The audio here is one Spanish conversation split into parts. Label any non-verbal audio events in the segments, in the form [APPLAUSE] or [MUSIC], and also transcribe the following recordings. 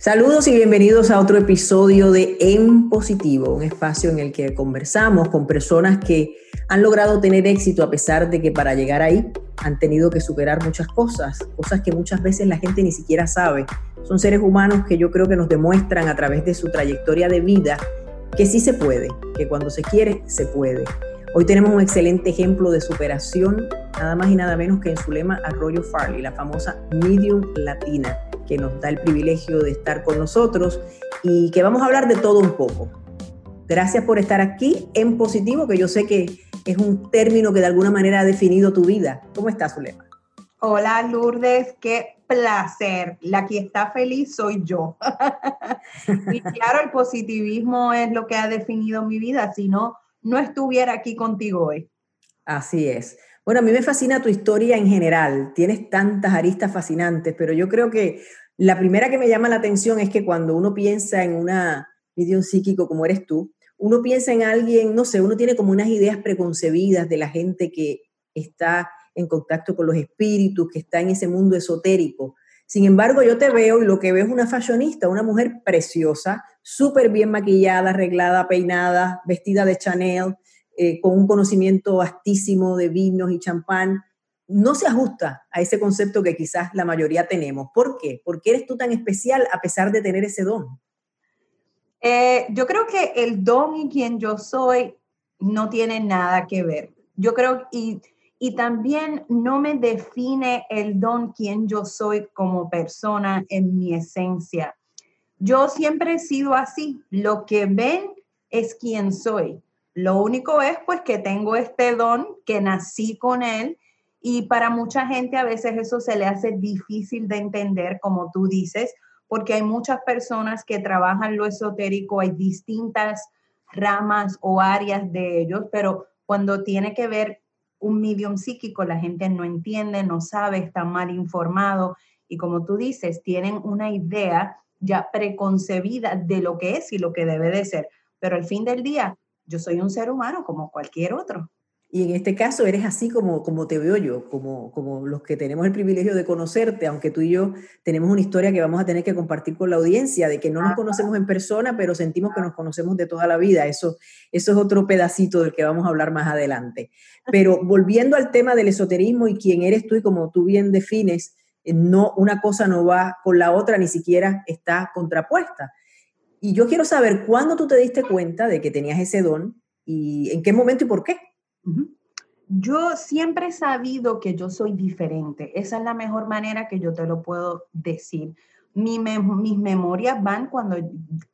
Saludos y bienvenidos a otro episodio de En Positivo, un espacio en el que conversamos con personas que han logrado tener éxito a pesar de que para llegar ahí han tenido que superar muchas cosas, cosas que muchas veces la gente ni siquiera sabe. Son seres humanos que yo creo que nos demuestran a través de su trayectoria de vida que sí se puede, que cuando se quiere, se puede. Hoy tenemos un excelente ejemplo de superación, nada más y nada menos que en su lema Arroyo Farley, la famosa Medium Latina que nos da el privilegio de estar con nosotros y que vamos a hablar de todo un poco. Gracias por estar aquí en positivo, que yo sé que es un término que de alguna manera ha definido tu vida. ¿Cómo estás, Zulema? Hola, Lourdes, qué placer. La que está feliz soy yo. [LAUGHS] y claro, el positivismo es lo que ha definido mi vida, si no, no estuviera aquí contigo hoy. Así es. Bueno, a mí me fascina tu historia en general. Tienes tantas aristas fascinantes, pero yo creo que la primera que me llama la atención es que cuando uno piensa en una medium psíquico como eres tú, uno piensa en alguien, no sé, uno tiene como unas ideas preconcebidas de la gente que está en contacto con los espíritus, que está en ese mundo esotérico. Sin embargo, yo te veo y lo que veo es una fashionista, una mujer preciosa, súper bien maquillada, arreglada, peinada, vestida de Chanel, eh, con un conocimiento vastísimo de vinos y champán no se ajusta a ese concepto que quizás la mayoría tenemos. ¿Por qué? ¿Por qué eres tú tan especial a pesar de tener ese don? Eh, yo creo que el don y quien yo soy no tiene nada que ver. Yo creo, y, y también no me define el don quien yo soy como persona en mi esencia. Yo siempre he sido así. Lo que ven es quien soy. Lo único es pues que tengo este don, que nací con él y para mucha gente a veces eso se le hace difícil de entender, como tú dices, porque hay muchas personas que trabajan lo esotérico, hay distintas ramas o áreas de ellos, pero cuando tiene que ver un medium psíquico, la gente no entiende, no sabe, está mal informado y como tú dices, tienen una idea ya preconcebida de lo que es y lo que debe de ser. Pero al fin del día, yo soy un ser humano como cualquier otro. Y en este caso eres así como, como te veo yo, como, como los que tenemos el privilegio de conocerte, aunque tú y yo tenemos una historia que vamos a tener que compartir con la audiencia, de que no nos conocemos en persona, pero sentimos que nos conocemos de toda la vida. Eso, eso es otro pedacito del que vamos a hablar más adelante. Pero [LAUGHS] volviendo al tema del esoterismo y quién eres tú y como tú bien defines, eh, no, una cosa no va con la otra, ni siquiera está contrapuesta. Y yo quiero saber cuándo tú te diste cuenta de que tenías ese don y en qué momento y por qué. Yo siempre he sabido que yo soy diferente. Esa es la mejor manera que yo te lo puedo decir. mis memorias van cuando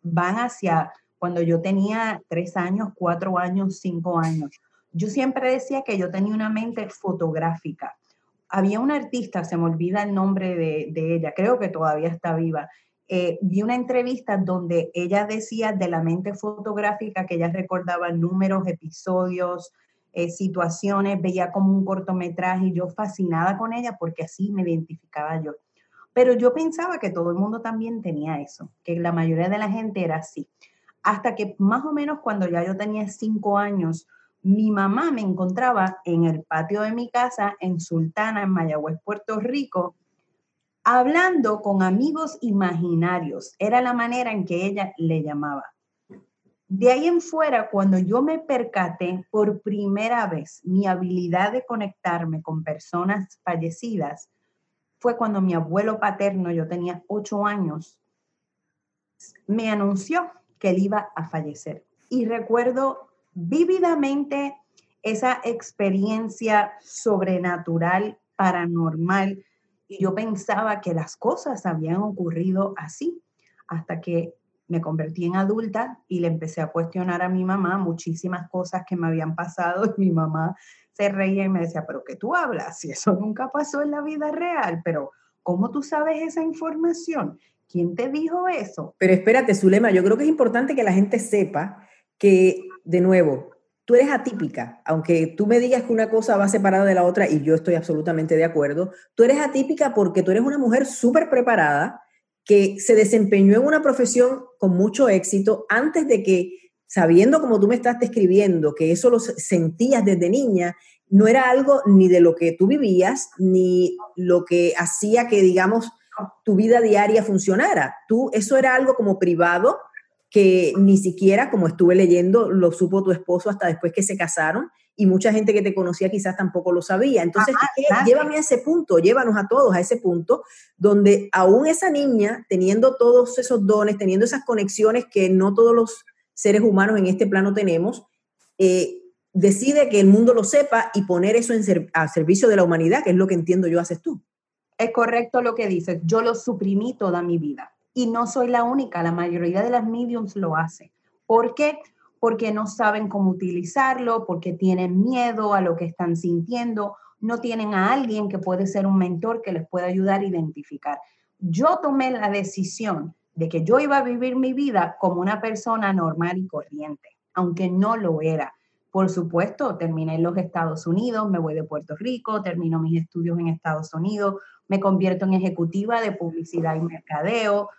van hacia cuando yo tenía tres años, cuatro años, cinco años. Yo siempre decía que yo tenía una mente fotográfica. Había una artista, se me olvida el nombre de, ella, creo que todavía está viva. Eh, vi una entrevista donde ella decía de la mente fotográfica que ella recordaba números, episodios, eh, situaciones, veía como un cortometraje y yo fascinada con ella porque así me identificaba yo. Pero yo pensaba que todo el mundo también tenía eso, que la mayoría de la gente era así. Hasta que más o menos cuando ya yo tenía cinco años, mi mamá me encontraba en el patio de mi casa en Sultana, en Mayagüez, Puerto Rico, hablando con amigos imaginarios. Era la manera en que ella le llamaba. De ahí en fuera, cuando yo me percaté por primera vez mi habilidad de conectarme con personas fallecidas, fue cuando mi abuelo paterno, yo tenía ocho años, me anunció que él iba a fallecer. Y recuerdo vívidamente esa experiencia sobrenatural, paranormal, y yo pensaba que las cosas habían ocurrido así, hasta que me convertí en adulta y le empecé a cuestionar a mi mamá muchísimas cosas que me habían pasado y mi mamá se reía y me decía, pero ¿qué tú hablas? Si eso nunca pasó en la vida real, pero ¿cómo tú sabes esa información? ¿Quién te dijo eso? Pero espérate, Zulema, yo creo que es importante que la gente sepa que, de nuevo, tú eres atípica, aunque tú me digas que una cosa va separada de la otra y yo estoy absolutamente de acuerdo, tú eres atípica porque tú eres una mujer súper preparada, que se desempeñó en una profesión con mucho éxito antes de que, sabiendo como tú me estás describiendo, que eso lo sentías desde niña, no era algo ni de lo que tú vivías, ni lo que hacía que, digamos, tu vida diaria funcionara. Tú, eso era algo como privado que ni siquiera, como estuve leyendo, lo supo tu esposo hasta después que se casaron y mucha gente que te conocía quizás tampoco lo sabía. Entonces, llévame a ese punto, llévanos a todos a ese punto donde aún esa niña, teniendo todos esos dones, teniendo esas conexiones que no todos los seres humanos en este plano tenemos, eh, decide que el mundo lo sepa y poner eso en a servicio de la humanidad, que es lo que entiendo yo haces tú. Es correcto lo que dices. Yo lo suprimí toda mi vida y no soy la única, la mayoría de las mediums lo hacen. ¿Por qué? Porque no saben cómo utilizarlo, porque tienen miedo a lo que están sintiendo, no tienen a alguien que puede ser un mentor que les pueda ayudar a identificar. Yo tomé la decisión de que yo iba a vivir mi vida como una persona normal y corriente, aunque no lo era. Por supuesto, terminé en los Estados Unidos, me voy de Puerto Rico, termino mis estudios en Estados Unidos, me convierto en ejecutiva de publicidad y mercadeo,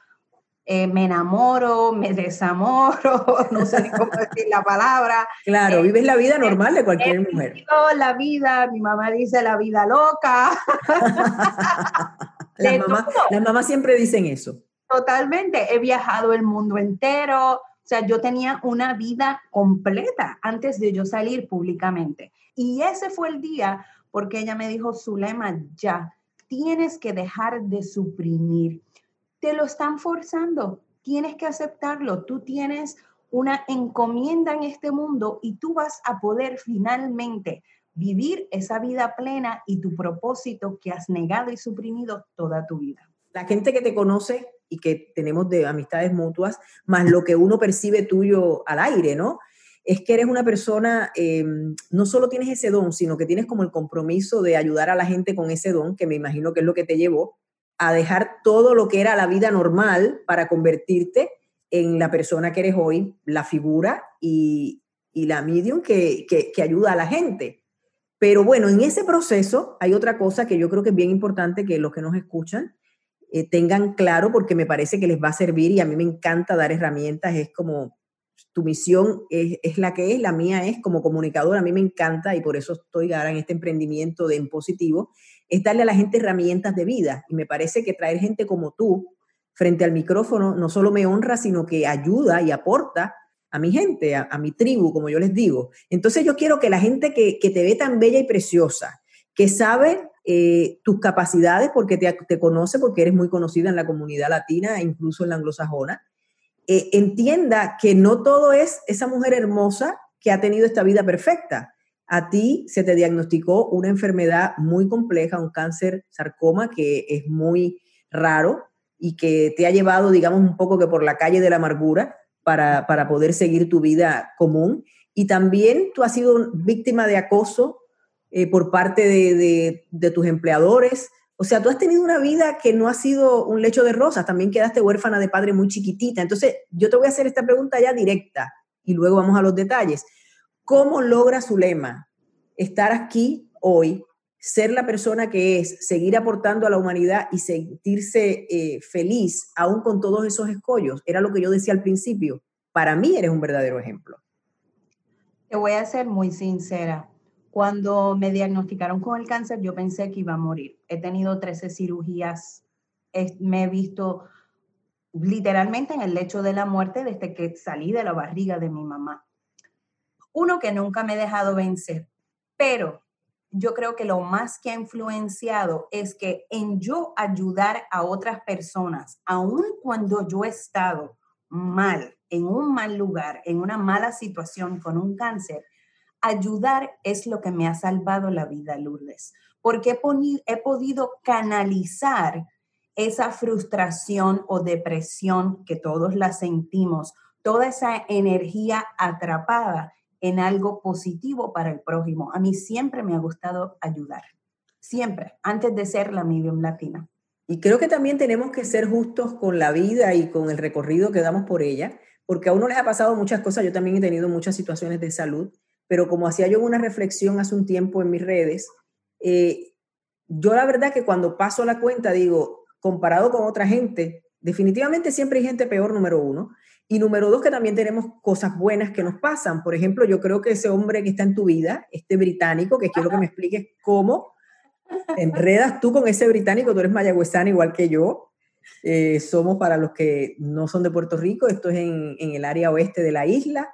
eh, me enamoro, me desamoro, [LAUGHS] no sé cómo decir la palabra. Claro, vives la vida normal de cualquier mujer. La vida, mi mamá dice la vida loca. [LAUGHS] las, mamás, las mamás siempre dicen eso. Totalmente, he viajado el mundo entero, o sea, yo tenía una vida completa antes de yo salir públicamente. Y ese fue el día porque ella me dijo, Zulema, ya, tienes que dejar de suprimir te lo están forzando, tienes que aceptarlo, tú tienes una encomienda en este mundo y tú vas a poder finalmente vivir esa vida plena y tu propósito que has negado y suprimido toda tu vida. La gente que te conoce y que tenemos de amistades mutuas, más lo que uno percibe tuyo al aire, ¿no? Es que eres una persona, em, no solo tienes ese don, sino que tienes como el compromiso de ayudar a la gente con ese don, que me imagino que es lo que te llevó a dejar todo lo que era la vida normal para convertirte en la persona que eres hoy, la figura y, la medium que, ayuda a la gente. Pero bueno, en ese proceso hay otra cosa que yo creo que es bien importante que los que nos escuchan eh, tengan claro porque me parece que les va a servir y a mí me encanta dar herramientas, es como tu misión es, es, la que es, la mía es como comunicadora, a mí me encanta y por eso estoy ahora en este emprendimiento de En Positivo, es darle a la gente herramientas de vida. Y me parece que traer gente como tú frente al micrófono no solo me honra, sino que ayuda y aporta a mi gente, a, mi tribu, como yo les digo. Entonces yo quiero que la gente que, te ve tan bella y preciosa, que sabe eh, tus capacidades porque te, conoce, porque eres muy conocida en la comunidad latina e incluso en la anglosajona, eh, entienda que no todo es esa mujer hermosa que ha tenido esta vida perfecta, a ti se te diagnosticó una enfermedad muy compleja, un cáncer sarcoma que es muy raro y que te ha llevado, digamos, un poco que por la calle de la amargura para, poder seguir tu vida común. Y también tú has sido víctima de acoso eh, por parte de, de tus empleadores. O sea, tú has tenido una vida que no ha sido un lecho de rosas, también quedaste huérfana de padre muy chiquitita. Entonces, yo te voy a hacer esta pregunta ya directa y luego vamos a los detalles. ¿Cómo logra Zulema estar aquí hoy, ser la persona que es, seguir aportando a la humanidad y sentirse eh, feliz aún con todos esos escollos? Era lo que yo decía al principio. Para mí eres un verdadero ejemplo. Te voy a ser muy sincera. Cuando me diagnosticaron con el cáncer, yo pensé que iba a morir. He tenido 13 cirugías, me he visto literalmente en el lecho de la muerte desde que salí de la barriga de mi mamá uno que nunca me he dejado vencer, pero yo creo que lo más que ha influenciado es que en yo ayudar a otras personas, aun cuando yo he estado mal, en un mal lugar, en una mala situación con un cáncer, ayudar es lo que me ha salvado la vida, Lourdes, porque he, he podido canalizar esa frustración o depresión que todos la sentimos, toda esa energía atrapada en algo positivo para el prójimo. A mí siempre me ha gustado ayudar, siempre, antes de ser la medium latina. Y creo que también tenemos que ser justos con la vida y con el recorrido que damos por ella, porque a uno les ha pasado muchas cosas, yo también he tenido muchas situaciones de salud, pero como hacía yo una reflexión hace un tiempo en mis redes, eh, yo la verdad que cuando paso la cuenta digo, comparado con otra gente, definitivamente siempre hay gente peor, número uno, y número dos, que también tenemos cosas buenas que nos pasan. Por ejemplo, yo creo que ese hombre que está en tu vida, este británico, que quiero que me expliques cómo enredas tú con ese británico, tú eres mayagüezana igual que yo. Eh, somos para los que no son de Puerto Rico, esto es en, en, el área oeste de la isla.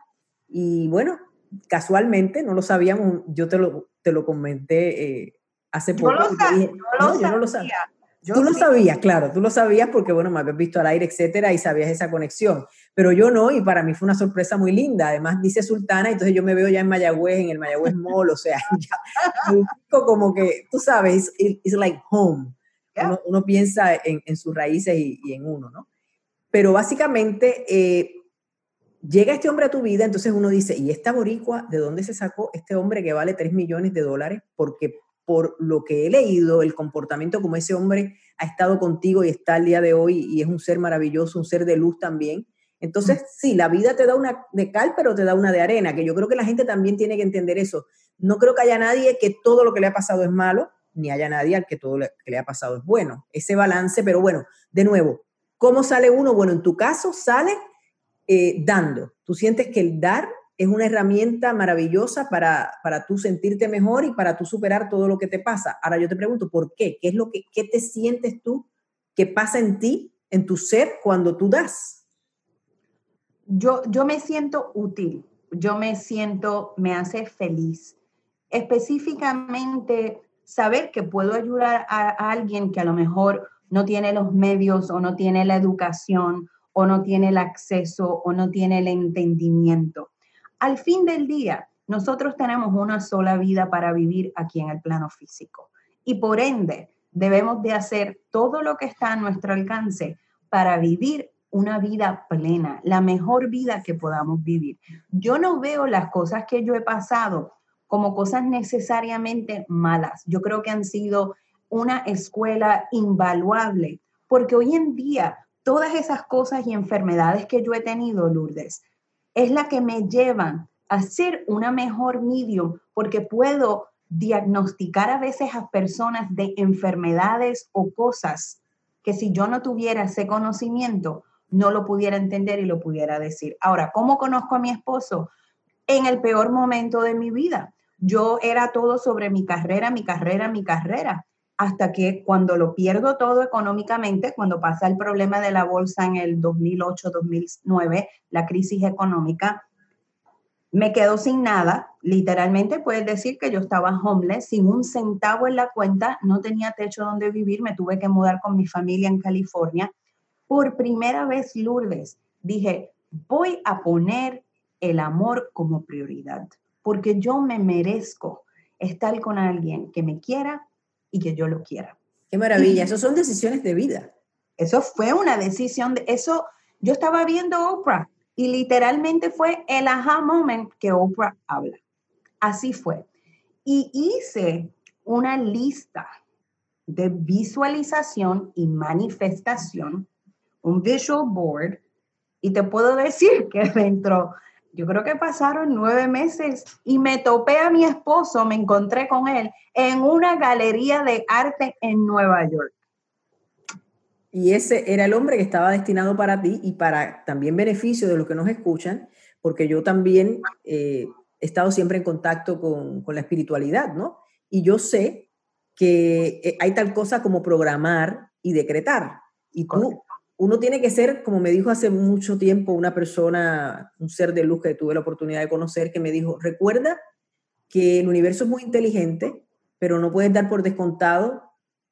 Y bueno, casualmente, no lo sabíamos, yo te lo, te lo comenté eh, hace poco. Lo sabía, no, yo no lo sabía. Tú lo sabías, claro, tú lo sabías porque, bueno, me habías visto al aire, etcétera, y sabías esa conexión. Pero yo no, y para mí fue una sorpresa muy linda. Además, dice Sultana, entonces yo me veo ya en Mayagüez, en el Mayagüez Mall, o sea, [LAUGHS] ya, como que, tú sabes, it's, like home. Uno, piensa en, en, sus raíces y, y, en uno, ¿no? Pero básicamente, eh, llega este hombre a tu vida, entonces uno dice, ¿y esta boricua de dónde se sacó este hombre que vale 3 millones de dólares? Porque por lo que he leído, el comportamiento como ese hombre ha estado contigo y está al día de hoy y es un ser maravilloso, un ser de luz también. Entonces, sí, la vida te da una de cal, pero te da una de arena, que yo creo que la gente también tiene que entender eso. No creo que haya nadie que todo lo que le ha pasado es malo, ni haya nadie al que todo lo que le ha pasado es bueno. Ese balance, pero bueno, de nuevo, ¿cómo sale uno? Bueno, en tu caso sale eh, dando. Tú sientes que el dar es una herramienta maravillosa para, para tú sentirte mejor y para tú superar todo lo que te pasa. Ahora yo te pregunto, ¿por qué? ¿Qué es lo que qué te sientes tú que pasa en ti, en tu ser, cuando tú das? Yo, yo me siento útil, yo me siento, me hace feliz. Específicamente, saber que puedo ayudar a, a alguien que a lo mejor no tiene los medios o no tiene la educación o no tiene el acceso o no tiene el entendimiento. Al fin del día, nosotros tenemos una sola vida para vivir aquí en el plano físico y por ende debemos de hacer todo lo que está a nuestro alcance para vivir una vida plena, la mejor vida que podamos vivir. Yo no veo las cosas que yo he pasado como cosas necesariamente malas. Yo creo que han sido una escuela invaluable, porque hoy en día todas esas cosas y enfermedades que yo he tenido, Lourdes, es la que me llevan a ser una mejor medium porque puedo diagnosticar a veces a personas de enfermedades o cosas que si yo no tuviera ese conocimiento, no lo pudiera entender y lo pudiera decir. Ahora, ¿cómo conozco a mi esposo? En el peor momento de mi vida. Yo era todo sobre mi carrera, mi carrera, mi carrera hasta que cuando lo pierdo todo económicamente, cuando pasa el problema de la bolsa en el 2008-2009, la crisis económica, me quedo sin nada. Literalmente puedes decir que yo estaba homeless, sin un centavo en la cuenta, no tenía techo donde vivir, me tuve que mudar con mi familia en California. Por primera vez, Lourdes, dije, voy a poner el amor como prioridad, porque yo me merezco estar con alguien que me quiera, y que yo lo quiera. Qué maravilla, eso son decisiones de vida. Eso fue una decisión, de eso yo estaba viendo Oprah y literalmente fue el aha moment que Oprah habla. Así fue. Y hice una lista de visualización y manifestación, un visual board, y te puedo decir [LAUGHS] que dentro yo creo que pasaron nueve meses y me topé a mi esposo, me encontré con él en una galería de arte en Nueva York. Y ese era el hombre que estaba destinado para ti y para también beneficio de los que nos escuchan, porque yo también eh, he estado siempre en contacto con, con, la espiritualidad, ¿no? Y yo sé que eh, hay tal cosa como programar y decretar. Y tú, uno tiene que ser, como me dijo hace mucho tiempo una persona, un ser de luz que tuve la oportunidad de conocer, que me dijo, recuerda que el universo es muy inteligente, pero no puedes dar por descontado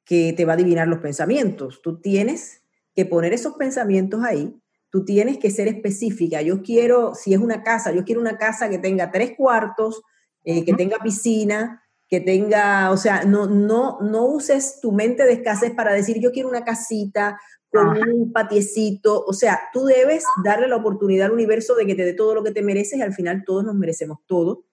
que te va a adivinar los pensamientos. Tú tienes que poner esos pensamientos ahí, tú tienes que ser específica. Yo quiero, si es una casa, yo quiero una casa que tenga tres cuartos, eh, que tenga piscina, que tenga, o sea, no, no, no uses tu mente de escasez para decir yo quiero una casita con un patiecito. O sea, tú debes darle la oportunidad al universo de que te dé todo lo que te mereces y al final todos nos merecemos todo.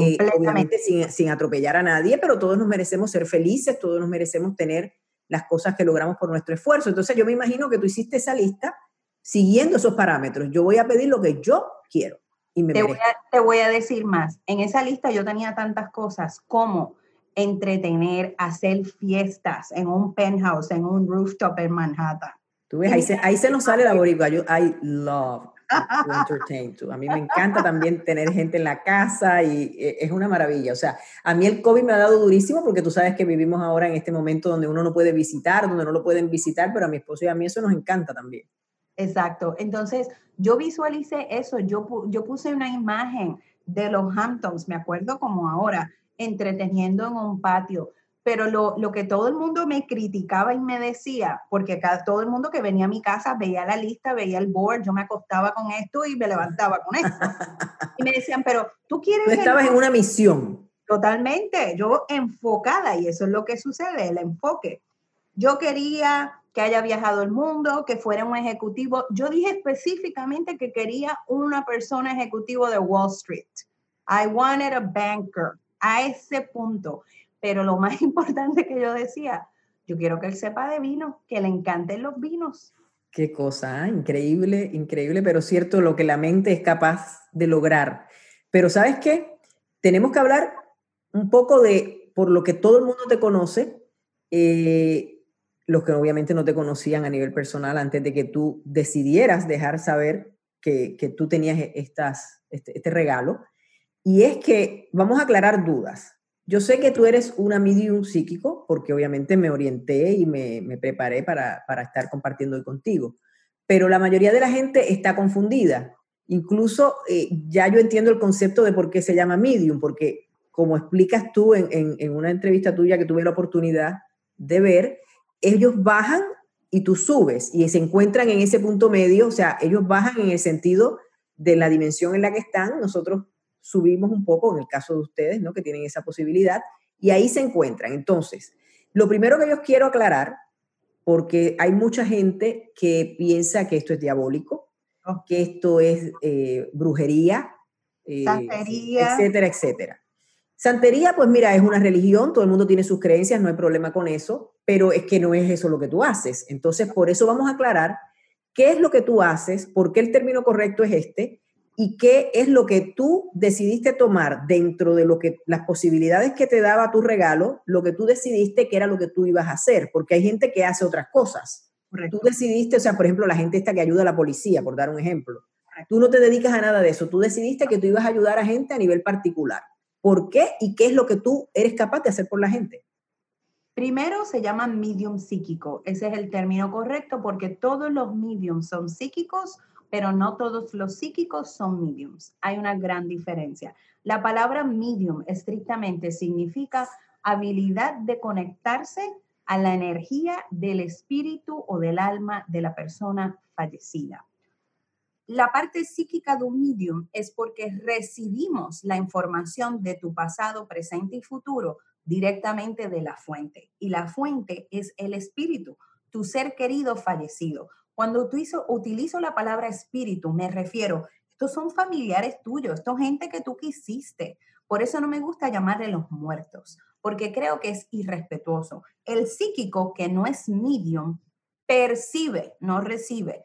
Eh, obviamente sin, sin, atropellar a nadie, pero todos nos merecemos ser felices, todos nos merecemos tener las cosas que logramos por nuestro esfuerzo. Entonces yo me imagino que tú hiciste esa lista siguiendo esos parámetros. Yo voy a pedir lo que yo quiero. Y me te, voy a, te voy a decir más. En esa lista yo tenía tantas cosas como entretener, hacer fiestas en un penthouse, en un rooftop en Manhattan. Tú ves, ahí se, ahí se nos sale la boricua. Yo, I love [LAUGHS] A mí me encanta también tener gente en la casa y eh, es una maravilla. O sea, a mí el COVID me ha dado durísimo porque tú sabes que vivimos ahora en este momento donde uno no puede visitar, donde no lo pueden visitar, pero a mi esposo y a mí eso nos encanta también. Exacto. Entonces, yo visualicé eso, yo, yo puse una imagen de los Hamptons, me acuerdo como ahora, entreteniendo en un patio pero lo, lo, que todo el mundo me criticaba y me decía, porque cada, todo el mundo que venía a mi casa veía la lista, veía el board, yo me acostaba con esto y me levantaba con esto. y me decían, pero tú quieres... Tú estabas en una misión. Totalmente, yo enfocada, y eso es lo que sucede, el enfoque. Yo quería que haya viajado el mundo, que fuera un ejecutivo. Yo dije específicamente que quería una persona ejecutivo de Wall Street. I wanted a banker a ese punto. Pero lo más [LAUGHS] importante que yo decía, yo quiero que él sepa de vino, que le encanten los vinos. Qué cosa, ¿ah? increíble, increíble, pero cierto lo que la mente es capaz de lograr. Pero ¿sabes qué? Tenemos que hablar un poco de, por lo que todo el mundo te conoce, eh, los que obviamente no te conocían a nivel personal antes de que tú decidieras dejar saber que, que tú tenías estas, este, este regalo. Y es que vamos a aclarar dudas. Yo sé que tú eres una medium psíquico, porque obviamente me orienté y me, preparé para, estar compartiendo hoy contigo, pero la mayoría de la gente está confundida. Incluso eh, ya yo entiendo el concepto de por qué se llama medium, porque como explicas tú en, en una entrevista tuya que tuve la oportunidad de ver, ellos bajan y tú subes y se encuentran en ese punto medio, o sea, ellos bajan en el sentido de la dimensión en la que están, nosotros subimos un poco, en el caso de ustedes, ¿no? Que tienen esa posibilidad, y ahí se encuentran. Entonces, lo primero que yo quiero aclarar, porque hay mucha gente que piensa que esto es diabólico, oh. que esto es eh, brujería, eh, Santería. etcétera, etcétera. Santería, pues mira, es una religión, todo el mundo tiene sus creencias, no hay problema con eso, pero es que no es eso lo que tú haces. Entonces, por eso vamos a aclarar qué es lo que tú haces, por qué el término correcto es este, y qué es lo que tú decidiste tomar dentro de lo que las posibilidades que te daba tu regalo, lo que tú decidiste que era lo que tú ibas a hacer, porque hay gente que hace otras cosas. Tú decidiste, o sea, por ejemplo, la gente esta que ayuda a la policía, por dar un ejemplo. Tú no te dedicas a nada de eso, tú decidiste que tú ibas a ayudar a gente a nivel particular. ¿Por qué y qué es lo que tú eres capaz de hacer por la gente? Primero se llama medium psíquico, ese es el término correcto porque todos los mediums son psíquicos pero no todos los psíquicos son mediums. Hay una gran diferencia. La palabra medium estrictamente significa habilidad de conectarse a la energía del espíritu o del alma de la persona fallecida. La parte psíquica de un medium es porque recibimos la información de tu pasado, presente y futuro directamente de la fuente. Y la fuente es el espíritu, tu ser querido fallecido. Cuando utilizo la palabra espíritu, me refiero, estos son familiares tuyos, esto gente que tú quisiste. Por eso no me gusta llamarle los muertos, porque creo que es irrespetuoso. El psíquico, que no es medium, percibe, no recibe,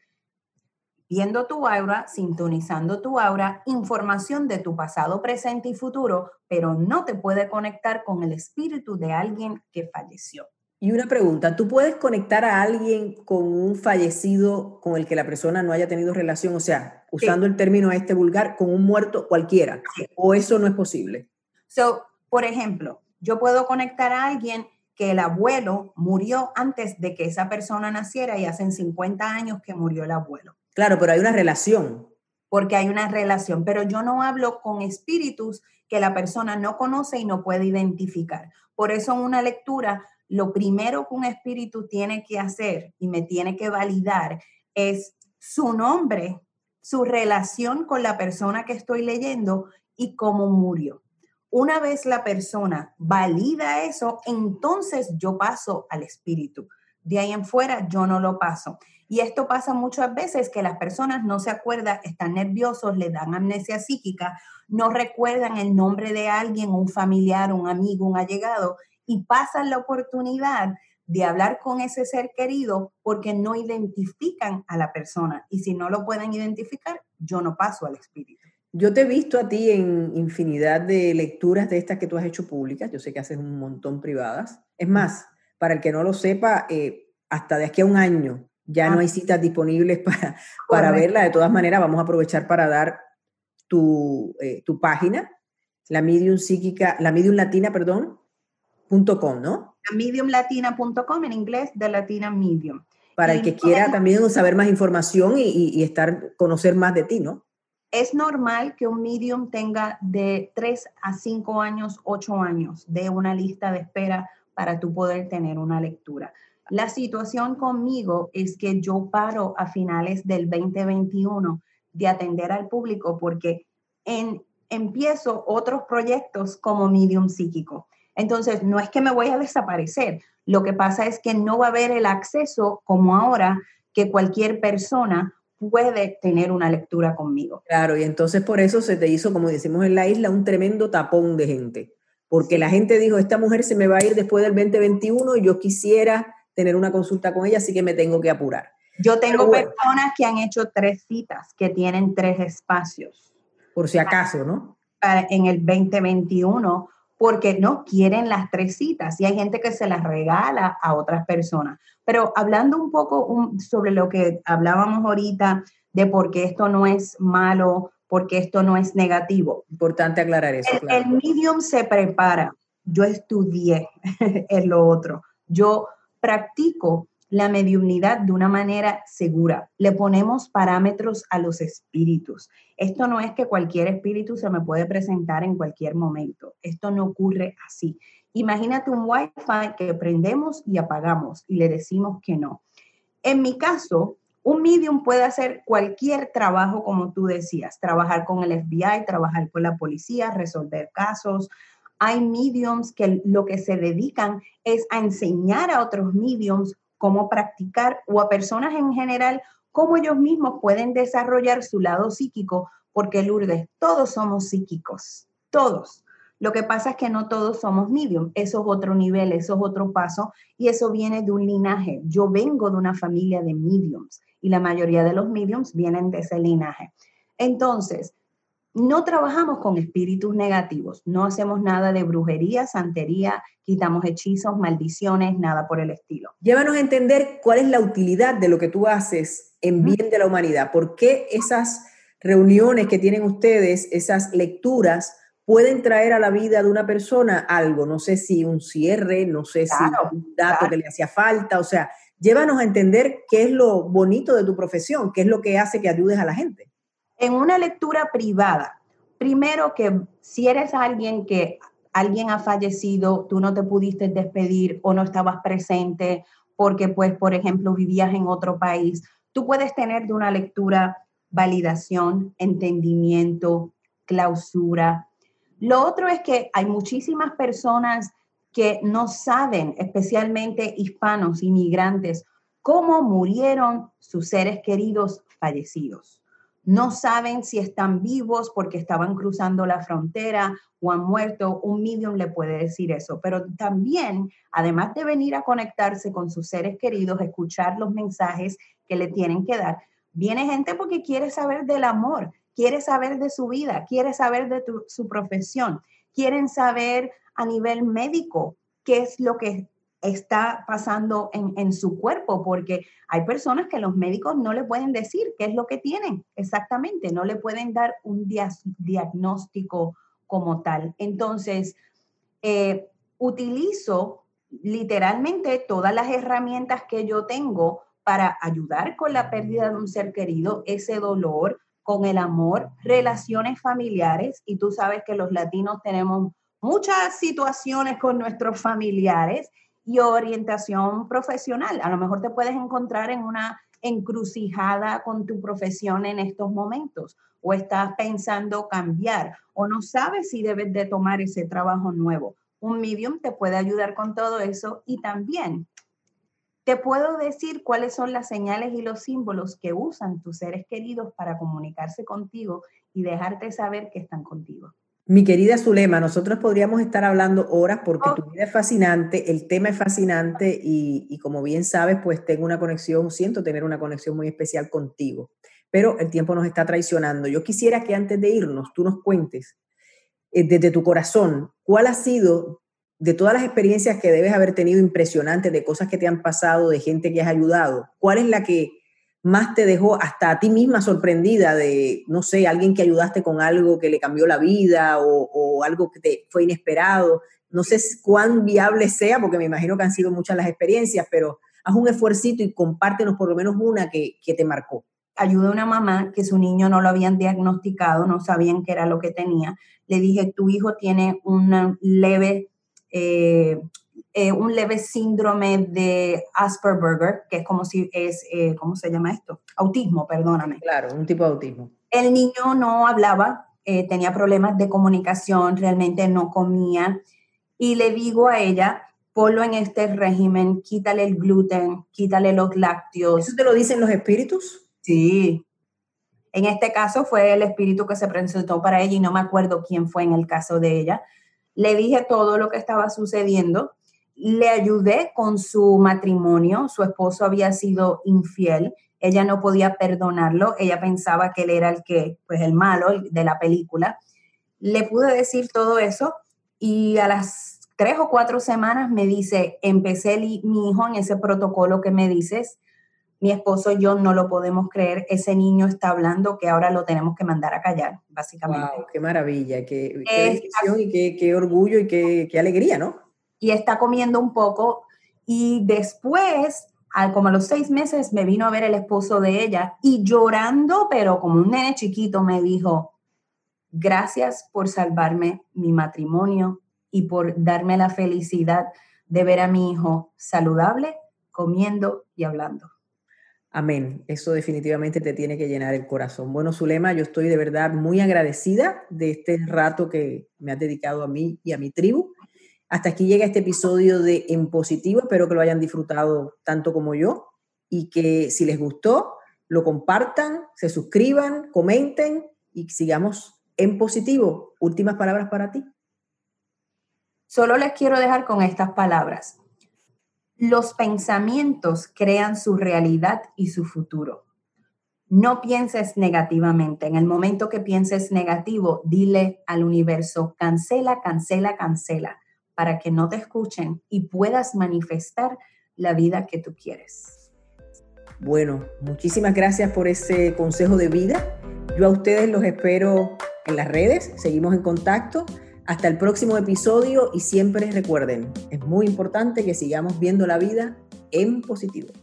viendo tu aura, sintonizando tu aura, información de tu pasado, presente y futuro, pero no te puede conectar con el espíritu de alguien que falleció. Y una pregunta, ¿tú puedes conectar a alguien con un fallecido con el que la persona no haya tenido relación? O sea, usando el término este vulgar, con un muerto cualquiera. ¿O eso no es posible? So, por ejemplo, yo puedo conectar a alguien que el abuelo murió antes de que esa persona naciera y hacen 50 años que murió el abuelo. Claro, pero hay una relación. Porque hay una relación, pero yo no hablo con espíritus que la persona no conoce y no puede identificar. Por eso en una lectura lo primero que un espíritu tiene que hacer y me tiene que validar es su nombre, su relación con la persona que estoy leyendo y cómo murió. Una vez la persona valida eso, entonces yo paso al espíritu. De ahí en fuera yo no lo paso. Y esto pasa muchas veces que las personas no se acuerdan, están nerviosos, le dan amnesia psíquica, no recuerdan el nombre de alguien, un familiar, un amigo, un allegado, y pasan la oportunidad de hablar con ese ser querido porque no identifican a la persona. Y si no lo pueden identificar, yo no paso al espíritu. Yo te he visto a ti en infinidad de lecturas de estas que tú has hecho públicas. Yo sé que haces un montón privadas. Es más, para el que no lo sepa, eh, hasta de aquí a un año Ya no ah. hay citas disponibles [LAUGHS] para, para verla. De todas maneras, vamos a aprovechar para dar tu, eh, tu página, la medium psíquica, la medium latina, perdón, punto com, ¿no? mediumlatina.com en inglés de Latina Medium. Para el que quiera también saber más información y, y, estar, conocer más de ti, ¿no? Es normal que un medium tenga de 3 a 5 años, 8 años de una lista de espera para tú poder tener una lectura. La situación conmigo es que yo paro a finales del 2021 de atender al público porque en, empiezo otros proyectos como medium psíquico. Entonces, no es que me voy a desaparecer, lo que pasa es que no va a haber el acceso como ahora que cualquier persona puede tener una lectura conmigo. Claro, y entonces por eso se te hizo, como decimos en la isla, un tremendo tapón de gente, porque la gente dijo, esta mujer se me va a ir después del 2021 y yo quisiera tener una consulta con ella, así que me tengo que apurar. Yo tengo personas que han hecho tres citas, que tienen tres espacios. Por si acaso, ¿no? En el 2021 porque no quieren las tres citas y hay gente que se las regala a otras personas. Pero hablando un poco sobre lo que hablábamos ahorita de por qué esto no es malo, por qué esto no es negativo. Importante aclarar eso. El, el medium se prepara. Yo estudié [LAUGHS] en lo otro. Yo practico la mediunidad de una manera segura. Le ponemos parámetros a los espíritus. Esto no es que cualquier espíritu se me puede presentar en cualquier momento. Esto no ocurre así. Imagínate un Wi-Fi que prendemos y apagamos y le decimos que no. En mi caso, un medium puede hacer cualquier trabajo como tú decías, trabajar con el FBI, trabajar con la policía, resolver casos. Hay mediums que lo que se dedican es a enseñar a otros mediums cómo practicar o a personas en general, cómo ellos mismos pueden desarrollar su lado psíquico, porque Lourdes, todos somos psíquicos, todos. Lo que pasa es que no todos somos medium, eso es otro nivel, eso es otro paso y eso viene de un linaje. Yo vengo de una familia de mediums y la mayoría de los mediums vienen de ese linaje. Entonces, no trabajamos con espíritus negativos, no hacemos nada de brujería, santería, quitamos hechizos, maldiciones, nada por el estilo. Llévanos a entender cuál es la utilidad de lo que tú haces en bien de la humanidad. ¿Por qué esas reuniones que tienen ustedes, esas lecturas, pueden traer a la vida de una persona algo? No sé si un cierre, no sé si un dato que le hacía falta, o sea, llévanos a entender qué es lo bonito de tu profesión, qué es lo que hace que ayudes a la gente. En una lectura privada, primero que si eres alguien que alguien ha fallecido, tú no te pudiste despedir o no estabas presente porque, pues, por ejemplo, vivías en otro país, tú puedes tener de una lectura validación, entendimiento, clausura. Lo otro es que hay muchísimas personas que no saben, especialmente hispanos, inmigrantes, cómo murieron sus seres queridos fallecidos no saben si están vivos porque estaban cruzando la frontera o han muerto, un medium le puede decir eso. Pero también, además de venir a conectarse con sus seres queridos, escuchar los mensajes que le tienen que dar, viene gente porque quiere saber del amor, quiere saber de su vida, quiere saber de su profesión, quieren saber a nivel médico qué es lo que está pasando en, su cuerpo, porque hay personas que los médicos no le pueden decir qué es lo que tienen exactamente, no le pueden dar un diagnóstico como tal. Entonces, eh, utilizo literalmente todas las herramientas que yo tengo para ayudar con la pérdida de un ser querido, ese dolor, con el amor, relaciones familiares, y tú sabes que los latinos tenemos muchas situaciones con nuestros familiares y orientación profesional. A lo mejor te puedes encontrar en una encrucijada con tu profesión en estos momentos o estás pensando cambiar o no sabes si debes de tomar ese trabajo nuevo. Un medium te puede ayudar con todo eso y también te puedo decir cuáles son las señales y los símbolos que usan tus seres queridos para comunicarse contigo y dejarte saber que están contigo. Mi querida Zulema, nosotros podríamos estar hablando horas porque tu vida es fascinante, el tema es fascinante y, como bien sabes, pues tengo una conexión, siento tener una conexión muy especial contigo, pero el tiempo nos está traicionando. Yo quisiera que antes de irnos tú nos cuentes eh, desde tu corazón cuál ha sido de todas las experiencias que debes haber tenido impresionantes, de cosas que te han pasado, de gente que has ayudado, ¿cuál es la que más te dejó hasta a ti misma sorprendida de, no sé, alguien que ayudaste con algo que le cambió la vida o, algo que te fue inesperado? No sé cuán viable sea, porque me imagino que han sido muchas las experiencias, pero haz un esfuercito y compártenos por lo menos una que, que te marcó. Ayudé a una mamá que su niño no lo habían diagnosticado, no sabían qué era lo que tenía. Le dije, tu hijo tiene una leve, eh, eh, un leve síndrome de Asperger, que es como si es, eh, ¿cómo se llama esto? Autismo, perdóname. Claro, un tipo de autismo. El niño no hablaba, tenía problemas de comunicación, realmente no comía. Y le digo a ella, ponlo en este régimen, quítale el gluten, quítale los lácteos. ¿Eso te lo dicen los espíritus? Sí. En este caso fue el espíritu que se presentó para ella y no me acuerdo quién fue en el caso de ella. Le dije todo lo que estaba sucediendo, le ayudé con su matrimonio, su esposo había sido infiel, ella no podía perdonarlo, ella pensaba que él era el que, pues el malo de la película. Le pude decir todo eso y a las tres o cuatro semanas me dice, empecé mi hijo en ese protocolo que me dices, mi esposo y yo no lo podemos creer, ese niño está hablando que ahora lo tenemos que mandar a callar, básicamente. Wow, ¡Qué maravilla! ¡Qué, qué y qué, qué, orgullo y qué, qué, alegría, ¿no? Y está comiendo un poco y después, al, como a los seis meses, me vino a ver el esposo de ella y llorando, pero como un nene chiquito, me dijo, gracias por salvarme mi matrimonio, y por darme la felicidad de ver a mi hijo saludable, comiendo y hablando. Amén. Eso definitivamente te tiene que llenar el corazón. Bueno, Zulema, yo estoy de verdad muy agradecida de este rato que me has dedicado a mí y a mi tribu. Hasta aquí llega este episodio de En Positivo. Espero que lo hayan disfrutado tanto como yo y que si les gustó, lo compartan, se suscriban, comenten y sigamos en positivo. Últimas palabras para ti. Solo les quiero dejar con estas palabras. Los pensamientos crean su realidad y su futuro. No pienses negativamente. En el momento que pienses negativo, dile al universo, cancela, cancela, cancela, para que no te escuchen y puedas manifestar la vida que tú quieres. Bueno, muchísimas gracias por ese consejo de vida. Yo a ustedes los espero en las redes, seguimos en contacto. Hasta el próximo episodio y siempre recuerden, es muy importante que sigamos viendo la vida en positivo.